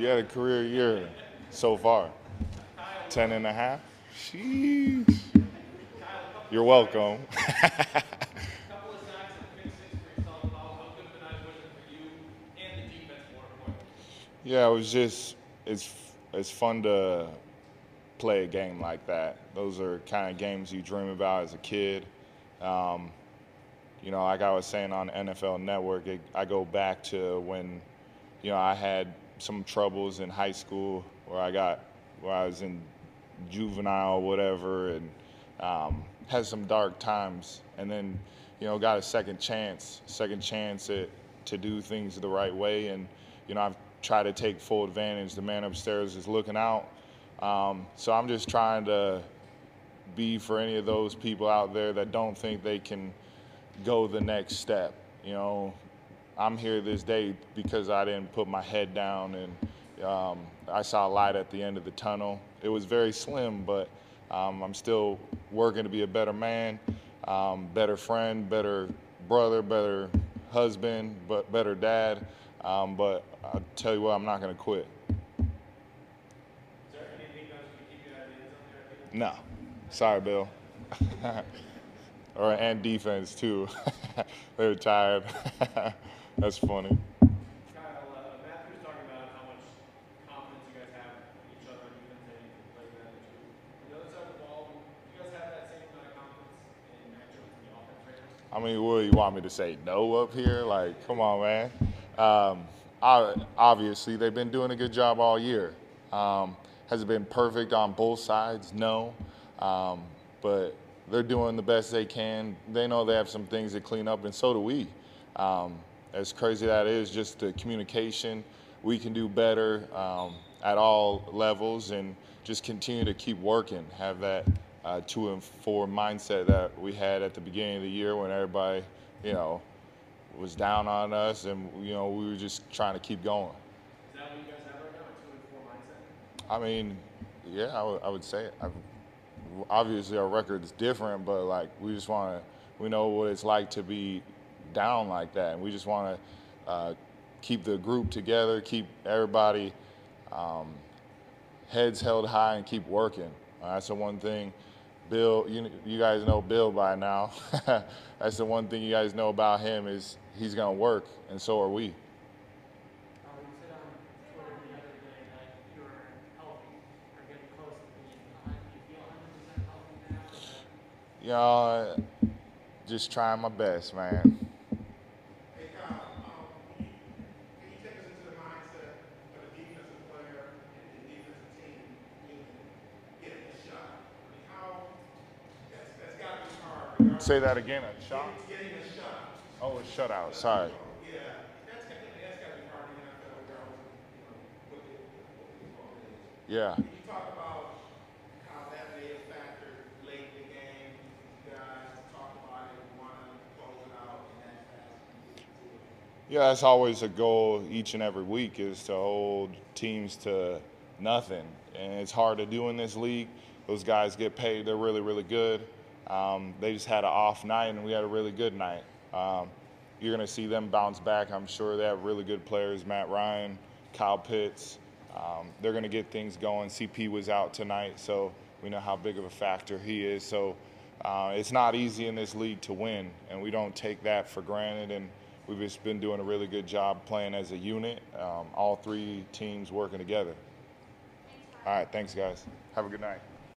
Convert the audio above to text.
You had a career year so far. Ten and a half? Sheesh. You're welcome. yeah, it was just it's it's fun to play a game like that. Those are kind of games you dream about as a kid. Um, you know, like I was saying on NFL Network, it, I go back to when, you know, I had some troubles in high school where I got, where I was in juvenile, whatever, and um, had some dark times, and then, you know, got a second chance, second chance at, to do things the right way, and you know, I've tried to take full advantage. The man upstairs is looking out, um, so I'm just trying to be for any of those people out there that don't think they can go the next step. You know, I'm here this day because I didn't put my head down and um, I saw a light at the end of the tunnel. It was very slim, but um, I'm still working to be a better man, um, better friend, better brother, better husband, but better dad. Um, but I'll tell you what, I'm not going to quit. No. Sorry, Bill. or and defense too. they were tired. That's funny. I mean, what you want me to say? No up here? Like, come on, man. Um, I, obviously, they've been doing a good job all year. Um, has it been perfect on both sides? No. Um, but they're doing the best they can. They know they have some things to clean up, and so do we. Um, as crazy that is, just the communication, we can do better um, at all levels and just continue to keep working, have that uh, two and four mindset that we had at the beginning of the year when everybody, you know, was down on us and, you know, we were just trying to keep going. Is that what you guys have right now, a two and four mindset? I mean, yeah, I, would say it. I've, obviously our record is different, but like we just want to, we know what it's like to be down like that, and we just want to uh, keep the group together, keep everybody um, heads held high, and keep working. Uh, that's the one thing. Bill, you, you guys know Bill by now. that's the one thing you guys know about him is he's gonna work, and so are we. you know, just trying my best, man. Say that again, a shot? Getting a shot. Oh, a shutout, sorry. Yeah, that's, that's got to be hard in the NFL, Yeah. You talk about how that may have factored late in the game? You guys talk about it, want to close it out in that fast. Yeah, that's always a goal each and every week is to hold teams to nothing. And it's hard to do in this league. Those guys get paid, they're really, really good. Um, they just had an off night, and we had a really good night. Um, you're going to see them bounce back. I'm sure they have really good players Matt Ryan, Kyle Pitts. Um, they're going to get things going. CP was out tonight, so we know how big of a factor he is. So uh, it's not easy in this league to win, and we don't take that for granted. And we've just been doing a really good job playing as a unit, um, all three teams working together. All right, thanks, guys. Have a good night.